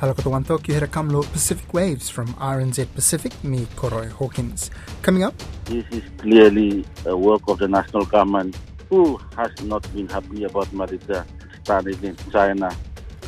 Halakatawantok, you heard a Kamlo Pacific Waves from RNZ Pacific, me, Koroi Hawkins. Coming up. This is clearly a work of the national government who has not been happy about Malaita starting in China.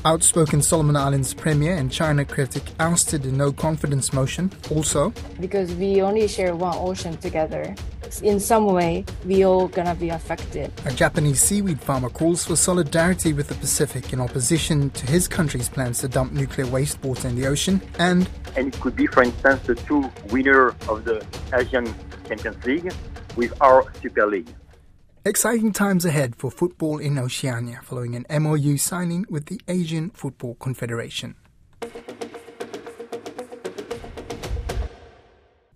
Outspoken Solomon Islands Premier and China critic ousted in no confidence motion. Also, because we only share one ocean together, in some way, we all gonna be affected. A Japanese seaweed farmer calls for solidarity with the Pacific in opposition to his country's plans to dump nuclear wastewater in the ocean. And and it could be, for instance, the two winners of the Asian Champions League with our Super League. Exciting times ahead for football in Oceania following an MOU signing with the Asian Football Confederation.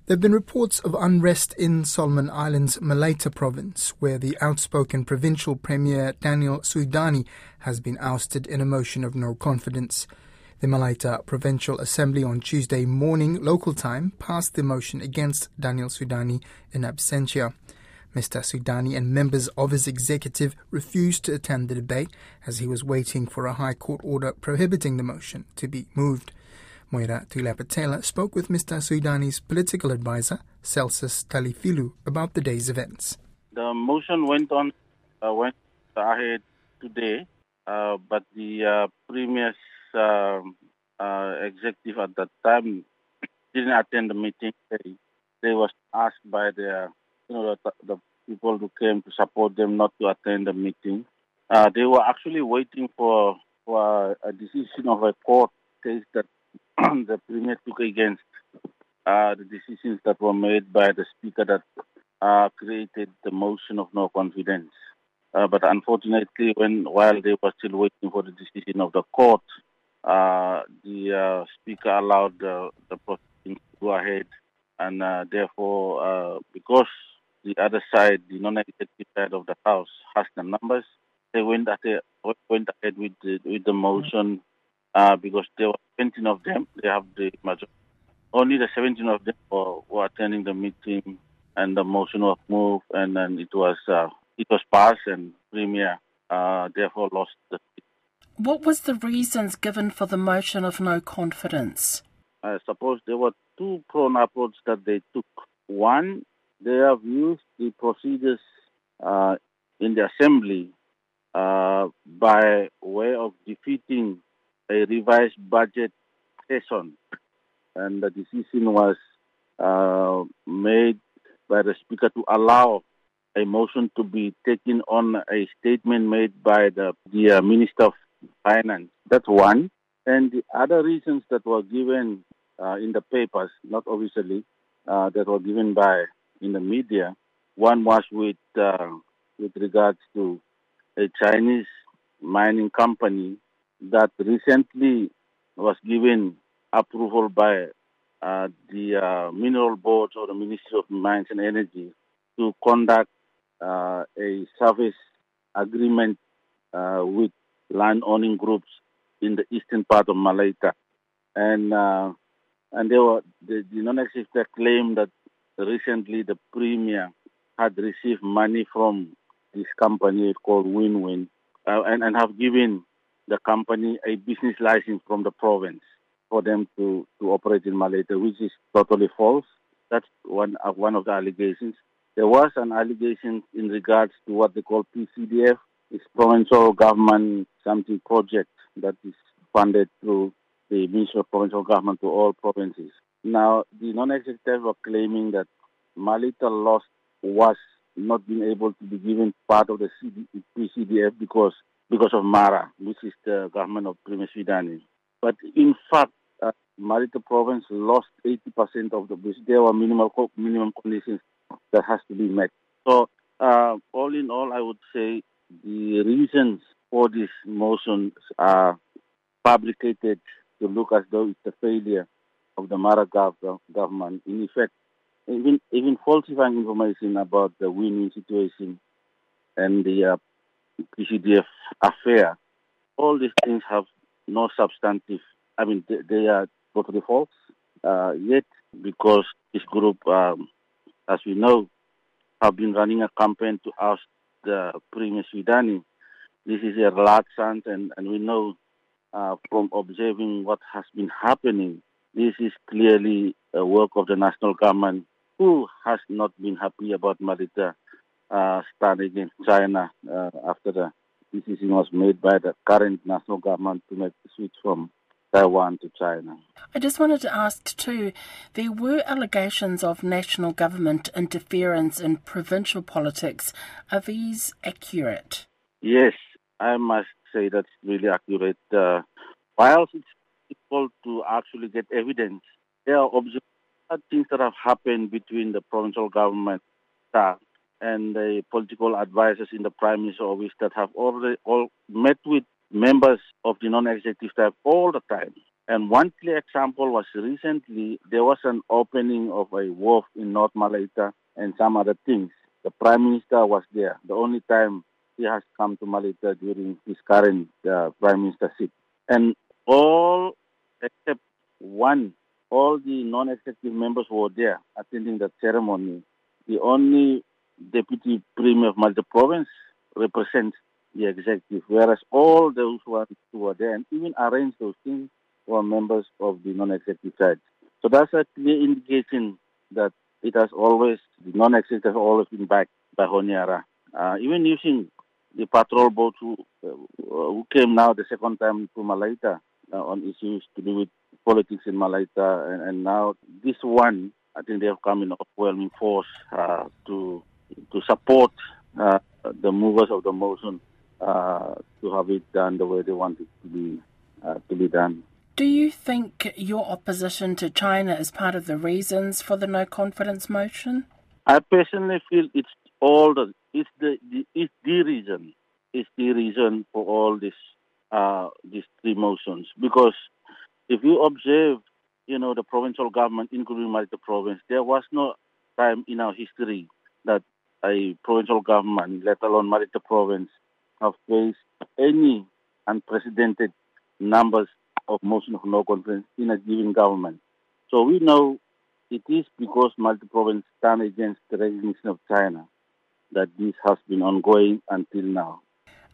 There have been reports of unrest in Solomon Islands, Malaita province, where the outspoken provincial premier Daniel Suidani has been ousted in a motion of no confidence. The Malaita Provincial Assembly on Tuesday morning, local time, passed the motion against Daniel Suidani in absentia. Mr. Suidani and members of his executive refused to attend the debate as he was waiting for a High Court order prohibiting the motion to be moved. Moira Tulapatela spoke with Mr. Suidani's political advisor, Celsus Talifilu, about the day's events. The motion went on, uh, went ahead today, uh, but the uh, Premier's um, uh, executive at that time didn't attend the meeting. They, they was asked by the you know, the, the people who came to support them not to attend the meeting. Uh, they were actually waiting for for a decision of a court case that the premier took against uh, the decisions that were made by the speaker that uh, created the motion of no confidence. Uh, but unfortunately, when while they were still waiting for the decision of the court, uh, the uh, speaker allowed the, proceedings to go ahead, and therefore, because the other side, the non-executive side of the House, has the numbers. They went ahead, went ahead with the, with the motion uh, because there were 17 of them. They have the majority. Only the 17 of them were, were attending the meeting, and the motion was moved, and then it was uh, it was passed, and Premier uh, therefore lost the. Seat. What was the reasons given for the motion of no confidence? I suppose there were two prone approaches that they took. One they have used the procedures uh, in the assembly uh, by way of defeating a revised budget session. And the decision was uh, made by the Speaker to allow a motion to be taken on a statement made by the, the uh, Minister of Finance. That's one. And the other reasons that were given uh, in the papers, not officially, uh, that were given by in the media. One was with uh, with regards to a Chinese mining company that recently was given approval by uh, the uh, mineral board or the Ministry of Mines and Energy to conduct uh, a service agreement uh, with land owning groups in the eastern part of Malaita. And uh, and they were the, the non-executive claimed that recently the premier had received money from this company called Win-Win uh, and, and have given the company a business license from the province for them to, to operate in Malaita, which is totally false. That's one of, one of the allegations. There was an allegation in regards to what they call PCDF, it's provincial government something project that is funded through the Ministry of Provincial Government to all provinces. Now, the non-executive were claiming that Malaita lost was not being able to be given part of the CD, PCDF because because of Mara, which is the government of Premier Suidani. But in fact, uh, Malaita province lost 80% of the which there were minimal minimum conditions that has to be met. So uh, all in all, I would say the reasons for this motion are fabricated to look as though it's a failure of the Mara government, in effect, even even falsifying information about the winning situation and the uh, PCDF affair, all these things have no substantive. I mean, they, they are totally false. Uh, yet, because this group, um, as we know, have been running a campaign to oust the Premier Suidani, this is a large chance, and, and we know uh, from observing what has been happening, this is clearly a work of the national government who has not been happy about Malaita uh, stand against China uh, after the decision was made by the current national government to make the switch from Taiwan to China. I just wanted to ask too there were allegations of national government interference in provincial politics. Are these accurate? Yes, I must say that's really accurate. Uh, whilst it's difficult to actually get evidence, there are things that have happened between the provincial government staff and the political advisors in the Prime Minister's office that have already all met with members of the non-executive staff all the time. And one clear example was recently there was an opening of a wharf in North Malaita and some other things. The Prime Minister was there. The only time he has come to Malaita during his current uh, Prime Ministership. And all except one, all the non-executive members were there attending the ceremony. The only Deputy Premier of Malaita Province represents the executive, whereas all those who were there and even arranged those things were members of the non-executive side. So that's a clear indication that it has always, the non-executive has always been backed by Honiara. Uh, even using the patrol boat who, uh, who came now the second time to Malaita uh, on issues to do with politics in Malaita, and, and, now this one, I think they have come in overwhelming force uh, to to support uh, the movers of the motion uh, to have it done the way they want it to be uh, to be done. Do you think your opposition to China is part of the reasons for the no confidence motion? I personally feel it's all the it's the, the it's the reason. It's the reason for all this uh, these three motions. Because if you observe you know the provincial government including Malaita province there was no time in our history that a provincial government, let alone Malaita province, have faced any unprecedented numbers of motion of no confidence in a given government. So we know it is because Malaita province stand against the recognition of China that this has been ongoing until now.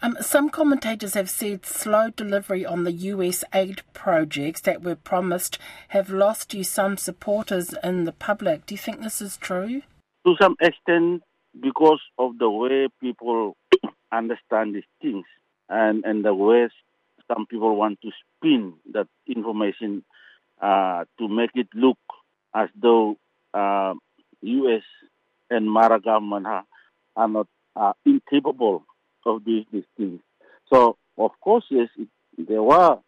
Um, some commentators have said slow delivery on the US aid projects that were promised have lost you some supporters in the public. Do you think this is true? To some extent, because of the way people understand these things and, and the way some people want to spin that information uh, to make it look as though uh, U.S. and Mara government are, not incapable of doing these things. So, of course, yes, it, there were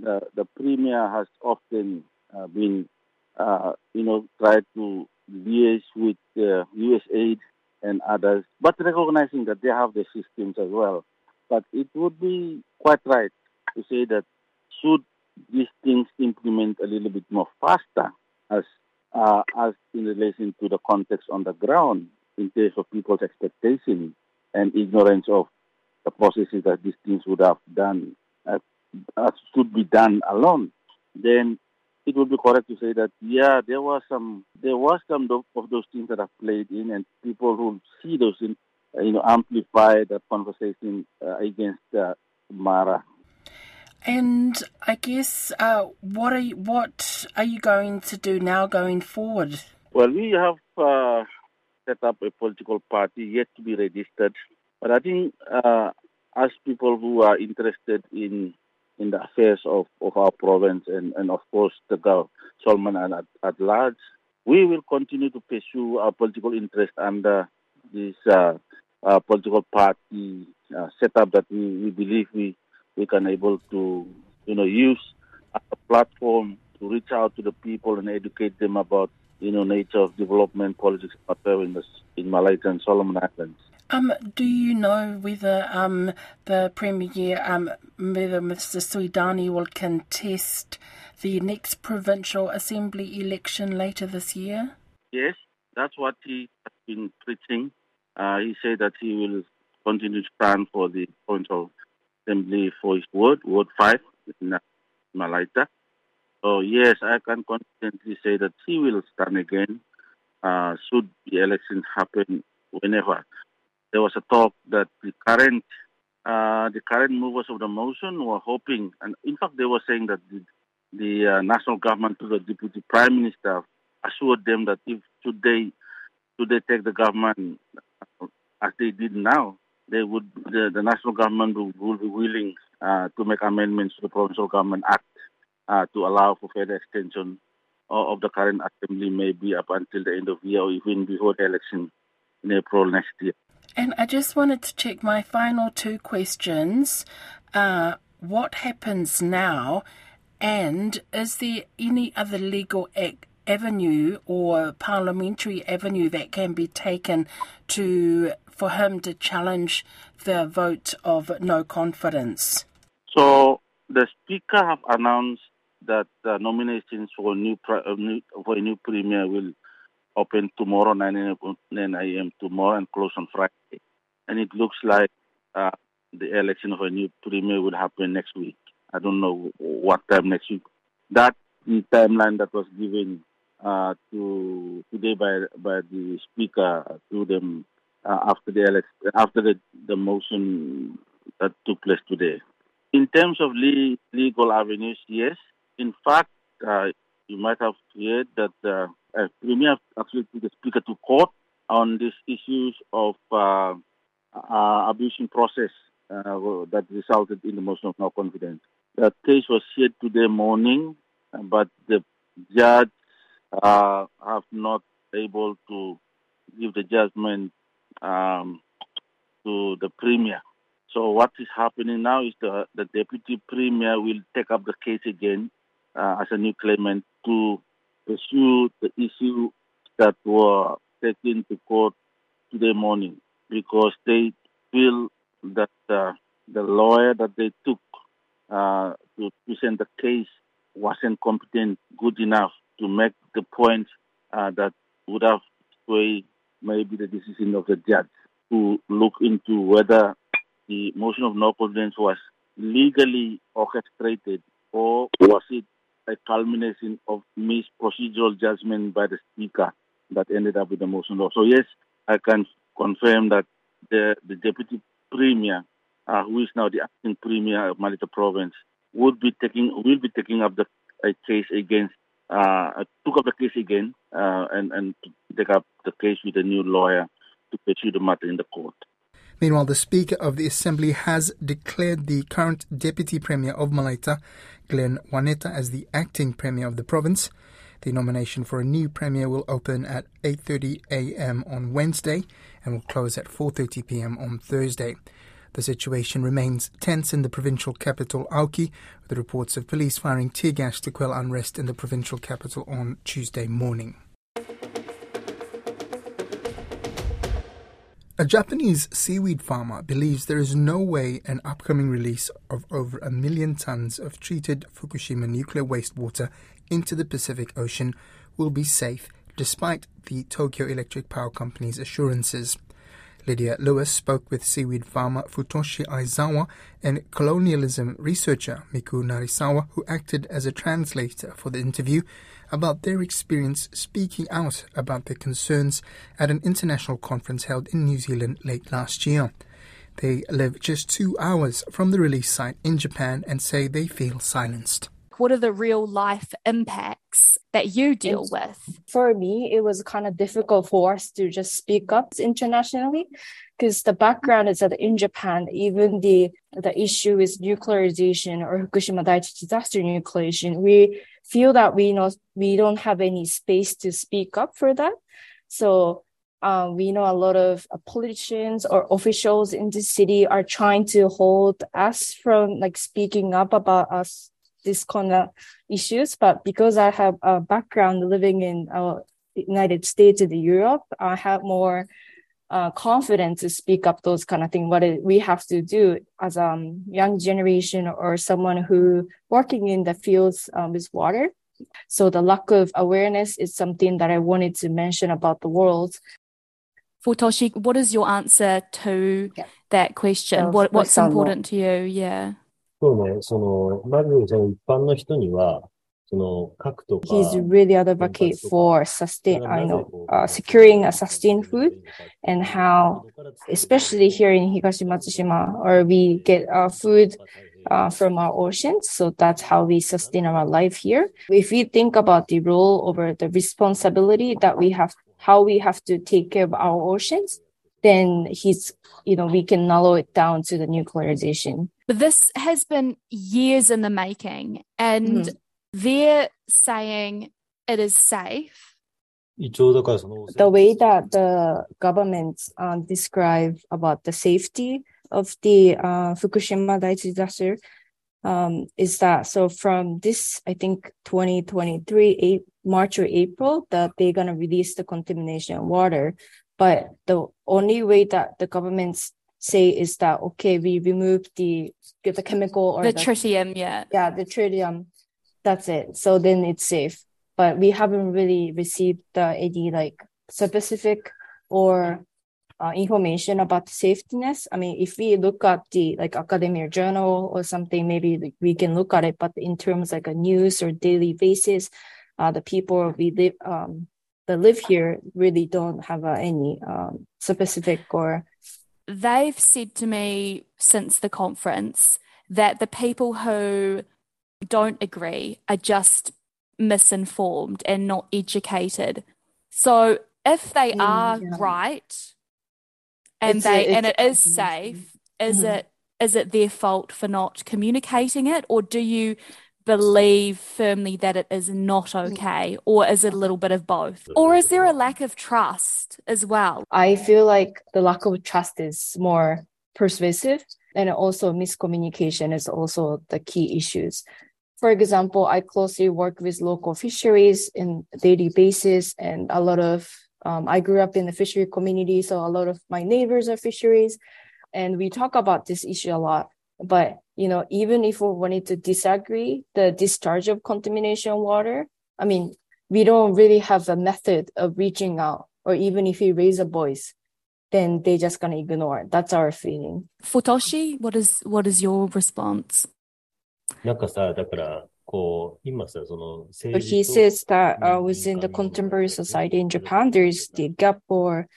the, the premier has often uh, been, uh, you know, tried to liaise with uh, U.S. aid and others, but recognizing that they have the systems as well. But it would be quite right to say that should these things implement a little bit more faster as uh, as in relation to the context on the ground in terms of people's expectation and ignorance of the processes that these things would have done uh, should be done alone, then it would be correct to say that yeah, there was some there was some of those things that have played in, and people who see those things, uh, you know, amplify that conversation uh, against uh, Mara. And I guess uh, what are you, what are you going to do now going forward? Well, we have uh, set up a political party yet to be registered, but I think uh, as people who are interested in in the affairs of, of our province and, and of course the Solomon at, at large. We will continue to pursue our political interest under this uh, uh, political party uh, setup that we, we believe we, we can able to you know use as a platform to reach out to the people and educate them about you know nature of development politics in, the, in Malaita and Solomon Islands. Um, do you know whether um, the Premier, um, whether Mr. Suidani will contest the next provincial assembly election later this year? Yes, that's what he has been preaching. Uh, he said that he will continue to stand for the provincial assembly for his ward, Ward 5 in Malaita. So, yes, I can confidently say that he will stand again uh, should the election happen whenever. There was a talk that the current uh, the current movers of the motion were hoping, and in fact, they were saying that the, the uh, national government to the deputy prime minister assured them that if they should they take the government uh, as they did now, they would the, the national government will, will be willing uh, to make amendments to the provincial government act uh, to allow for further extension of, of the current assembly, maybe up until the end of the year or even before the election in April next year. And I just wanted to check my final two questions. Uh, what happens now? And is there any other legal ac- avenue or parliamentary avenue that can be taken to for him to challenge the vote of no confidence? So the speaker have announced that uh, nominations for a new, new, for a new premier will open tomorrow 9 a.m. tomorrow and close on Friday, and it looks like uh, the election of a new premier will happen next week. I don't know what time next week. That timeline that was given uh, to today by by the speaker to them uh, after the election, after the, the motion that took place today. In terms of le- legal avenues, yes. In fact, uh, you might have heard that uh, premier actually took the speaker to court on these issues of uh, uh, abusing process uh, that resulted in the motion of no confidence. The case was heard today morning, but the judge uh, have not able to give the judgment um, to the premier. So what is happening now is the, the deputy premier will take up the case again uh, as a new claimant to pursue the issue that were taken to court today morning because they feel that uh, the lawyer that they took uh, to present the case wasn't competent, good enough to make the point uh, that would have swayed maybe the decision of the judge to look into whether the motion of no confidence was legally orchestrated or was it a culmination of missed procedural judgment by the speaker that ended up with the motion law. So yes, I can confirm that the, the deputy premier, uh, who is now the acting premier of Malaita province, would be taking will be taking up the case against uh, took up the case again uh, and and take up the case with a new lawyer to pursue the matter in the court. Meanwhile, the Speaker of the Assembly has declared the current Deputy Premier of Malaita, Glenn Waneta, as the acting Premier of the province. The nomination for a new Premier will open at 8.30 a.m. on Wednesday and will close at 4.30 p.m. on Thursday. The situation remains tense in the provincial capital, Auki, with reports of police firing tear gas to quell unrest in the provincial capital on Tuesday morning. A Japanese seaweed farmer believes there is no way an upcoming release of over a million tons of treated Fukushima nuclear wastewater into the Pacific Ocean will be safe, despite the Tokyo Electric Power Company's assurances. Lydia Lewis spoke with seaweed farmer Futoshi Aizawa and colonialism researcher Miku Narisawa, who acted as a translator for the interview, about their experience speaking out about their concerns at an international conference held in New Zealand late last year. They live just two hours from the release site in Japan and say they feel silenced. What are the real life impacts that you deal with? For me, it was kind of difficult for us to just speak up internationally because the background is that in Japan, even the the issue is nuclearization or Fukushima Daiichi disaster nuclearization, we feel that we know we don't have any space to speak up for that. So um, we know a lot of uh, politicians or officials in the city are trying to hold us from like speaking up about us this kind of issues. But because I have a background living in uh, United States and Europe, I have more uh, confidence to speak up those kind of things. What it, we have to do as a um, young generation or someone who working in the fields um, with water. So the lack of awareness is something that I wanted to mention about the world. Futoshi, what is your answer to yeah. that question? what, what's important to you? Yeah. そうね、その、まずその一般の人には、 he's really advocate for sustain, uh, you know, uh, securing a sustained food and how, especially here in Higashimatsushima, or we get our food uh, from our oceans. So that's how we sustain our life here. If we think about the role over the responsibility that we have, how we have to take care of our oceans, then he's, you know, we can narrow it down to the nuclearization. But this has been years in the making, and mm-hmm. they're saying it is safe. The way that the government uh, describe about the safety of the uh, Fukushima Daiichi disaster um, is that so from this I think 2023 eight, March or April that they're gonna release the contamination water, but the only way that the governments say is that okay we remove the the chemical or the, the tritium yeah yeah the tritium that's it so then it's safe but we haven't really received the any like specific or uh, information about the safetyness. I mean, if we look at the like academic journal or something, maybe we can look at it. But in terms like a news or daily basis, uh, the people we live um, that live here really don't have uh, any um, specific or. They've said to me since the conference that the people who don't agree are just misinformed and not educated. So if they mm, are yeah. right and it's they a, and it is safe, is mm-hmm. it is it their fault for not communicating it, or do you believe firmly that it is not mm. okay, or is it a little bit of both, or is there a lack of trust as well? I feel like the lack of trust is more persuasive, and also miscommunication is also the key issues. For example, I closely work with local fisheries in daily basis, and a lot of um, I grew up in the fishery community, so a lot of my neighbors are fisheries, and we talk about this issue a lot. But you know, even if we wanted to disagree the discharge of contamination water, I mean, we don't really have a method of reaching out, or even if we raise a voice, then they're just gonna ignore. That's our feeling. Futoshi, what is what is your response? なんかさ、だから、 he says that uh, within the contemporary society in Japan, there is the gap or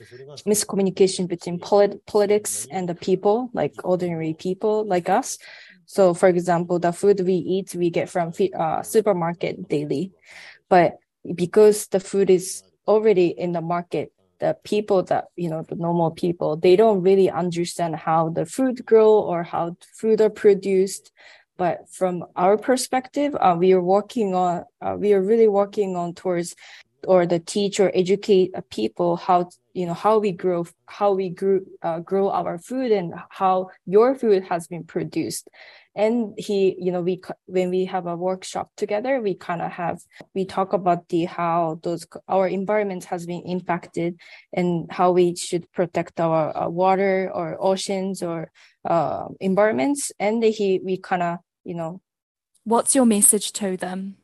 miscommunication between polit- politics and the people, like ordinary people like us. So, for example, the food we eat, we get from uh, supermarket daily, but because the food is already in the market, the people that you know the normal people they don't really understand how the food grow or how food are produced but from our perspective, uh, we are working on, uh, we are really working on towards or the teach or educate uh, people how you know how we grow how we grew uh, grow our food and how your food has been produced and he you know we when we have a workshop together we kind of have we talk about the how those our environment has been impacted and how we should protect our uh, water or oceans or uh, environments. And he we kind of you know what's your message to them?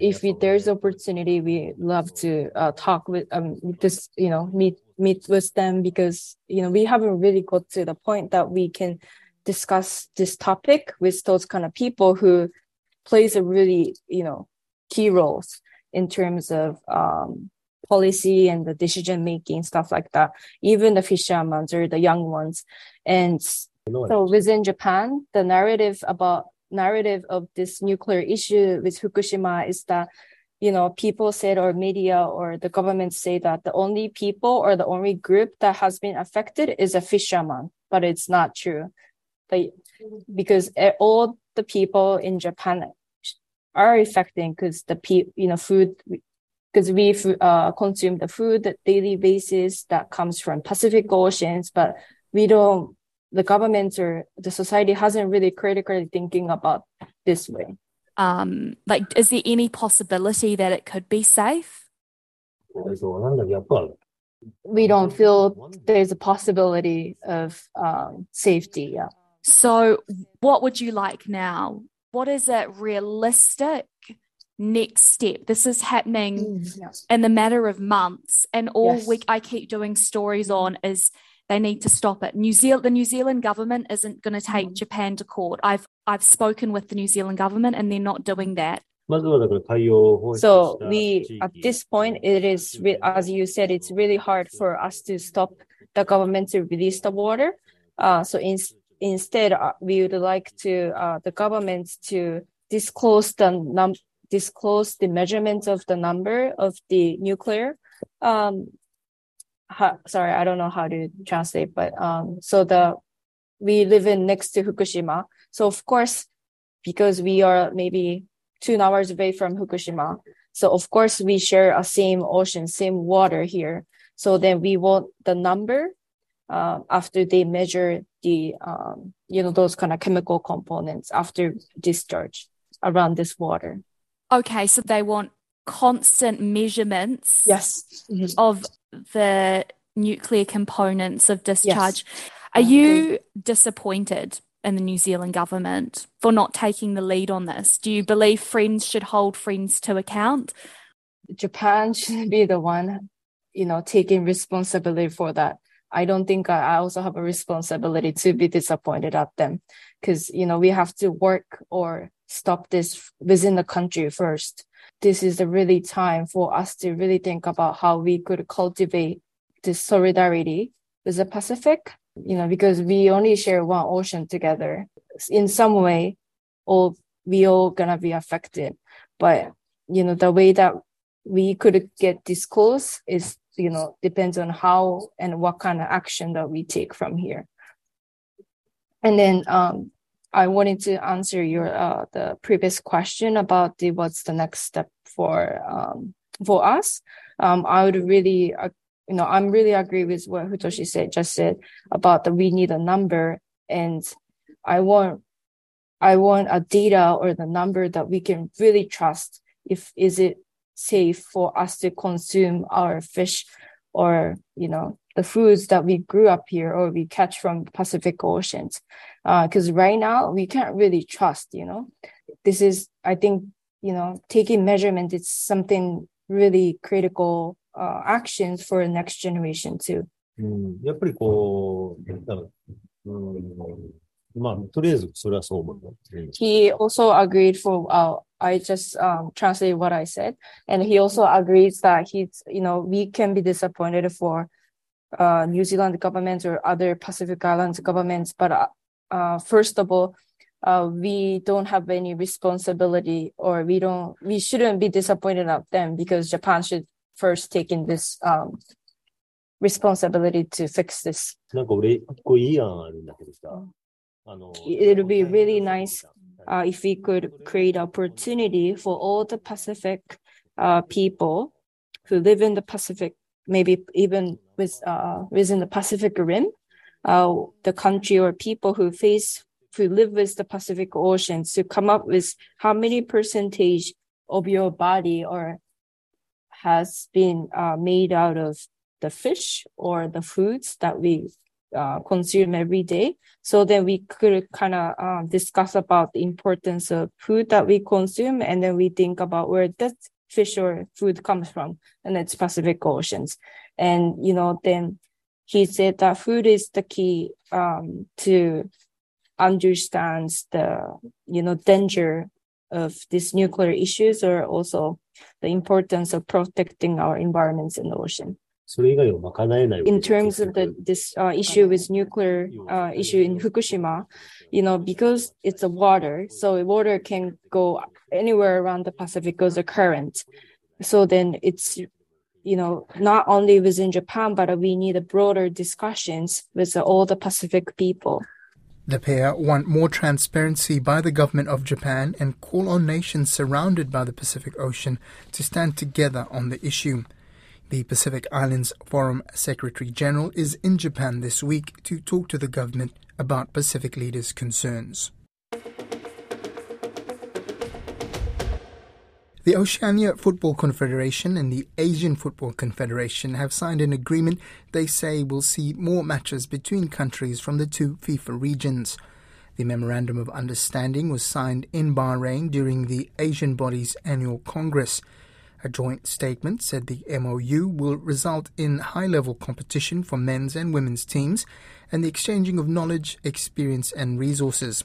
if we, there's opportunity we love to uh, talk with um this you know meet meet with them because you know we haven't really got to the point that we can discuss this topic with those kind of people who plays a really you know key roles in terms of um policy and the decision making stuff like that even the fishermen or the young ones and so within Japan, the narrative about narrative of this nuclear issue with Fukushima is that you know people said or media or the government say that the only people or the only group that has been affected is a fisherman, but it's not true. But because all the people in Japan are affecting because the pe- you know food because we uh, consume the food daily basis that comes from Pacific Oceans, but we don't the government or the society hasn't really critically thinking about this way. Um, like, is there any possibility that it could be safe? We don't feel there's a possibility of um, safety. Yeah. So, what would you like now? What is a realistic next step? This is happening mm, in the matter of months, and all yes. week I keep doing stories on is They need to stop it. New Zealand, the New Zealand government isn't going to take mm-hmm. Japan to court. I've I've spoken with the New Zealand government, and they're not doing that. So we at this point it is as you said it's really hard for us to stop the government to release the water. Uh, so in, instead uh, we would like to uh, the government to disclose the num disclose the measurements of the number of the nuclear um sorry I don't know how to translate but um so the we live in next to Fukushima so of course because we are maybe two hours away from Fukushima. So of course we share a same ocean, same water here. So then we want the number uh, after they measure the um, you know those kind of chemical components after discharge around this water. Okay, so they want constant measurements. Yes. Mm-hmm. Of the nuclear components of discharge. Yes. Are you disappointed in the New Zealand government for not taking the lead on this? Do you believe friends should hold friends to account? Japan should be the one, you know, taking responsibility for that. I don't think I also have a responsibility to be disappointed at them because, you know, we have to work or stop this within the country first. This is the really time for us to really think about how we could cultivate this solidarity with the Pacific you know, because we only share one ocean together. In some way, all we all gonna be affected. But you know, the way that we could get this close is, you know, depends on how and what kind of action that we take from here. And then um, I wanted to answer your uh, the previous question about the what's the next step for um, for us. Um, I would really uh, you know, I'm really agree with what Futoshi said just said about that we need a number and I want I want a data or the number that we can really trust if is it safe for us to consume our fish or you know the foods that we grew up here or we catch from Pacific Oceans because uh, right now we can't really trust you know this is I think you know taking measurement is something really critical uh, actions for the next generation too. うん、やっぱりこう、うん、まあ、とりあえずそれはそう思う。He also agreed for, uh, I just um, translate what I said. And he also agrees that he's, you know, we can be disappointed for uh, New Zealand government or other Pacific Islands governments. But uh, uh, first of all, uh, we don't have any responsibility or we don't, we shouldn't be disappointed at them because Japan should first take in this um, responsibility to fix this. It'll be really nice uh, if we could create opportunity for all the Pacific uh, people who live in the Pacific, maybe even with uh, within the Pacific Rim, uh, the country or people who face who live with the Pacific Ocean to come up with how many percentage of your body or has been uh, made out of the fish or the foods that we uh, consume every day. So then we could kind of um, discuss about the importance of food that we consume, and then we think about where that fish or food comes from, and it's Pacific Oceans. And you know, then he said that food is the key um, to understands the you know danger of these nuclear issues or also the importance of protecting our environments in the ocean. In terms of the this uh, issue with nuclear uh, issue in Fukushima, you know, because it's a water, so water can go anywhere around the Pacific goes a current. So then it's you know not only within Japan, but we need a broader discussions with all the Pacific people. The pair want more transparency by the government of Japan and call on nations surrounded by the Pacific Ocean to stand together on the issue. The Pacific Islands Forum Secretary General is in Japan this week to talk to the government about Pacific leaders' concerns. The Oceania Football Confederation and the Asian Football Confederation have signed an agreement they say will see more matches between countries from the two FIFA regions. The Memorandum of Understanding was signed in Bahrain during the Asian body's annual Congress. A joint statement said the MOU will result in high level competition for men's and women's teams and the exchanging of knowledge, experience, and resources.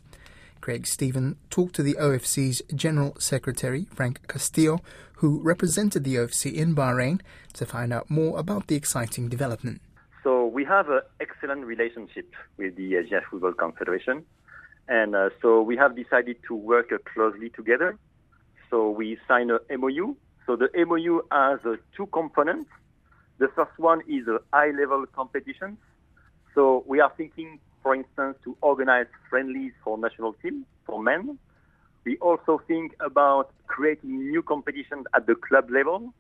Craig Stephen talked to the OFC's General Secretary, Franck Castillo, who represented the OFC in Bahrain, to find out more about the exciting development. So, we have an excellent relationship with the Asian Football Confederation. And uh, so, we have decided to work uh, closely together. So, we signed a MOU so the MOU has uh, two components. The first one is a high-level competition. So we are thinking, for instance, to organize friendlies for national team for men. We also think about creating new competitions at the club level.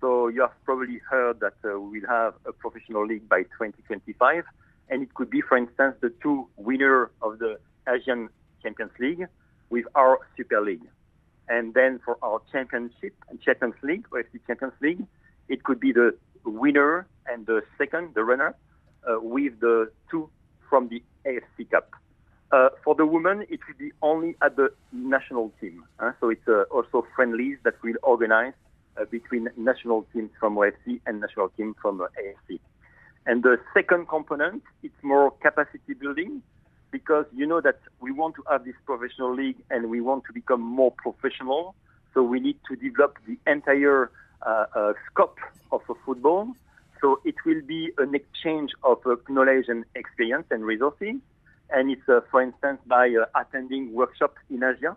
So you have probably heard that uh, we will have a professional league by 2025, and it could be, for instance, the two winners of the Asian Champions League with our Super League. And then for our championship and Champions League, OFC Champions League, it could be the winner and the second, the runner, uh, with the two from the AFC Cup. Uh, for the women, it will be only at the national team. Uh, so it's uh, also friendlies that we'll organize uh, between national teams from OFC and national team from AFC. And the second component, it's more capacity building because you know that we want to have this professional league and we want to become more professional. So we need to develop the entire uh, uh, scope of football. So it will be an exchange of uh, knowledge and experience and resources. And it's, uh, for instance, by uh, attending workshops in Asia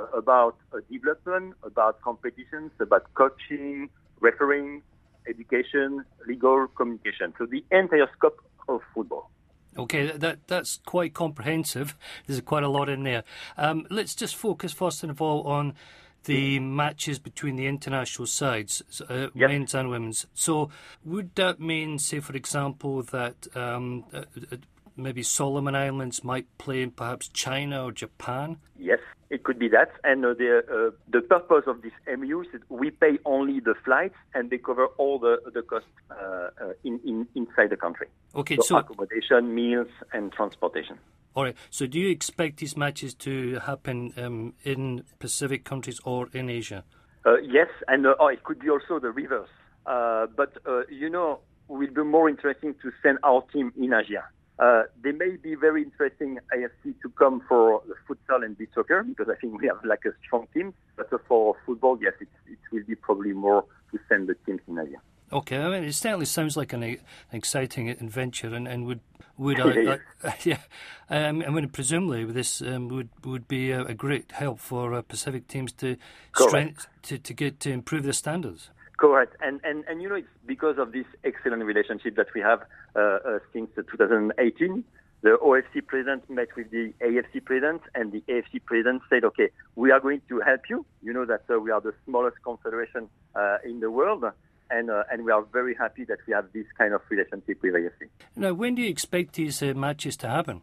uh, about development, about competitions, about coaching, refereeing, education, legal communication. So the entire scope of football. Okay, that that's quite comprehensive. There's quite a lot in there. Um, let's just focus first and of all on the matches between the international sides, uh, yep. men's and women's. So, would that mean, say, for example, that um, uh, uh maybe Solomon Islands might play in perhaps China or Japan? Yes, it could be that. And uh, the uh, the purpose of this MU is that we pay only the flights and they cover all the the costs uh, uh, in, in inside the country. Okay, so, so accommodation, meals, and transportation. All right. So, do you expect these matches to happen um, in Pacific countries or in Asia? Uh, yes, and uh, oh, it could be also the reverse. but you know, it will be more interesting to send our team in Asia uh, they may be very interesting AFC to come for the futsal and beach soccer because I think we have like a strong team. But for football, yes, it, it will be probably more to send the teams in Asia. Okay, I mean it certainly sounds like an, an exciting adventure, and, and would would I, I yeah, um, I mean presumably this um, would would be a, a, great help for uh, Pacific teams to strength to, to get to improve their standards. Correct. And, and, and you know, it's because of this excellent relationship that we have uh, uh, since 2018. The OFC president met with the AFC president, and the AFC president said, okay, we are going to help you. You know that uh, we are the smallest confederation uh, in the world. And, uh, and we are very happy that we have this kind of relationship with AFC. Now, when do you expect these uh, matches to happen?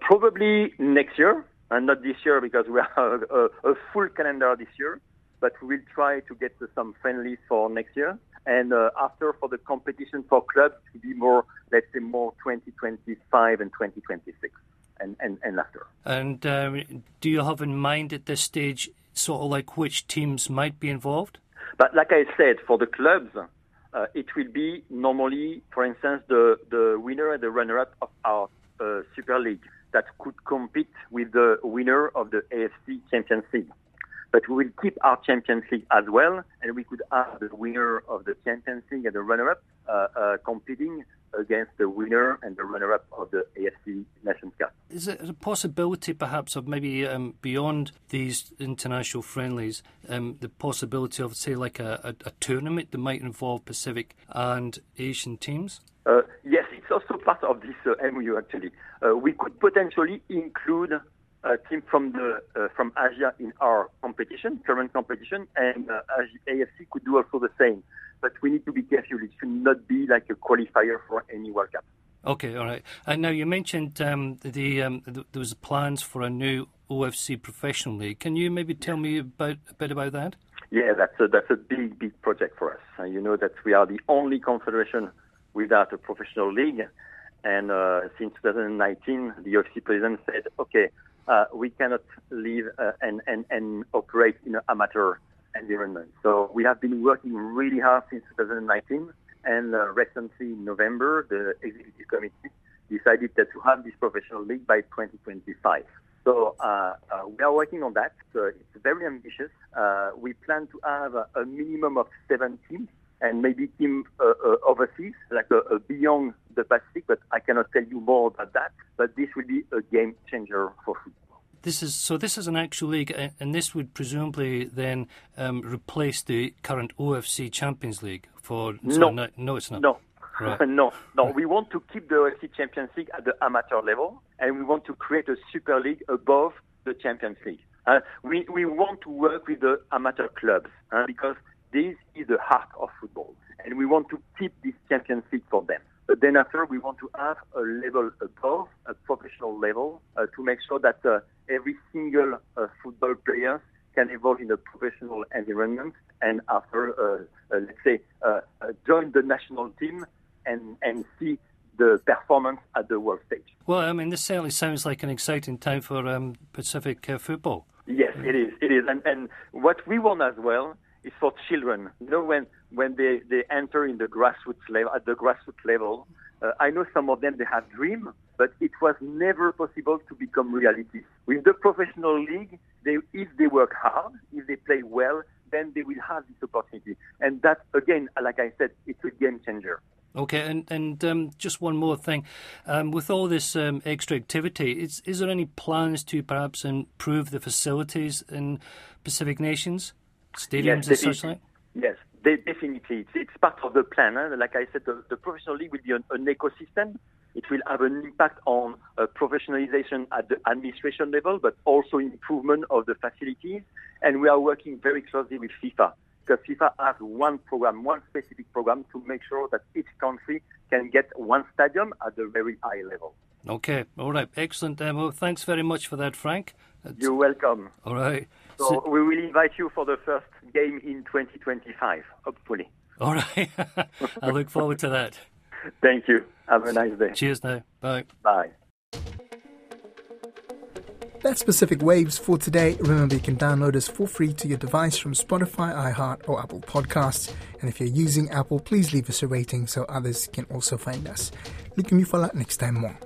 probably next year, and not this year because we have a, a full calendar this year but we will try to get some friendlies for next year. And uh, after for the competition for clubs to be more, let's say, more 2025 and 2026 and, and, and after. And um, do you have in mind at this stage sort of like which teams might be involved? But like I said, for the clubs, uh, it will be normally, for instance, the, the winner and the runner-up of our uh, Super League that could compete with the winner of the AFC Champions League. But we will keep our Champions League as well, and we could have the winner of the Champions League and the runner-up uh, uh, competing against the winner and the runner-up of the AFC Nations Cup. Is it a possibility, perhaps, of maybe um, beyond these international friendlies, um, the possibility of, say, like a, a, a, tournament that might involve Pacific and Asian teams? Uh, yes, it's also part of this uh, MOU. Actually, uh, we could potentially include a team from the uh, from Asia in our competition, current competition, and uh, AFC could do also the same. But we need to be careful; it should not be like a qualifier for any World Cup. Okay, all right. And now you mentioned um, the, um, the there was plans for a new OFC professional league. Can you maybe tell me about a bit about that? Yeah, that's a that's a big big project for us. Uh, you know that we are the only confederation without a professional league. And uh, since 2019, the OFC president said, okay, uh, we cannot live uh, and, and, and operate in an amateur environment. So we have been working really hard since 2019, and uh, recently in November, the executive committee decided that to have this professional league by 2025. So uh, uh, we are working on that. So it's very ambitious. Uh, we plan to have a, a, minimum of seven teams and maybe team uh, uh, overseas, like uh, beyond the Pacific. But I cannot tell you more about that. But this will be a game changer for football. This is so. This is an actual league, and this would presumably then um, replace the current OFC Champions League for. No, no, no, it's not. No, Right. no, no. We want to keep the OFC Champions League at the amateur level, and we want to create a super league above the Champions League. Uh, we, we want to work with the amateur clubs uh, because this is the heart of football, and we want to keep this Champions League for them. But then after, we want to have a level above, a professional level, uh, to make sure that uh, every single uh, football player can evolve in a professional environment and after, uh, let's say, join the national team and, and see the performance at the world stage. Well, I mean, this certainly sounds like an exciting time for um, Pacific uh, football. Yes, it is. It is, and, and what we want as well is for children. You know, when when they, they enter in the grassroots level at the grassroots level, uh, I know some of them they have dream, but it was never possible to become reality. With the professional league, they if they work hard, if they play well, then they will have this opportunity. And that again, like I said, it's a game changer. Okay, and and um, just one more thing, um, with all this um, extra activity, is is there any plans to perhaps improve the facilities in Pacific nations, stadiums yes, and such like? Yes, definitely. It's, it's, part of the plan. Huh? Like I said, the, the professional league will be an, an, ecosystem. It will have an impact on uh, professionalization at the administration level, but also improvement of the facilities. And we are working very closely with FIFA because FIFA has one program, one specific program to make sure that each country can get one stadium at a very high level. Okay, all right, excellent. Um, well, thanks very much for that, Franck. That's... You're welcome. All right. So, so, we will invite you for the first game in 2025, hopefully. All right. I look forward to that. Thank you. Have a nice day. Cheers now. Bye. Bye. That's Pacific Waves for today. Remember, you can download us for free to your device from Spotify, iHeart, or Apple Podcasts. And if you're using Apple, please leave us a rating so others can also find us. Looking you for that next time more.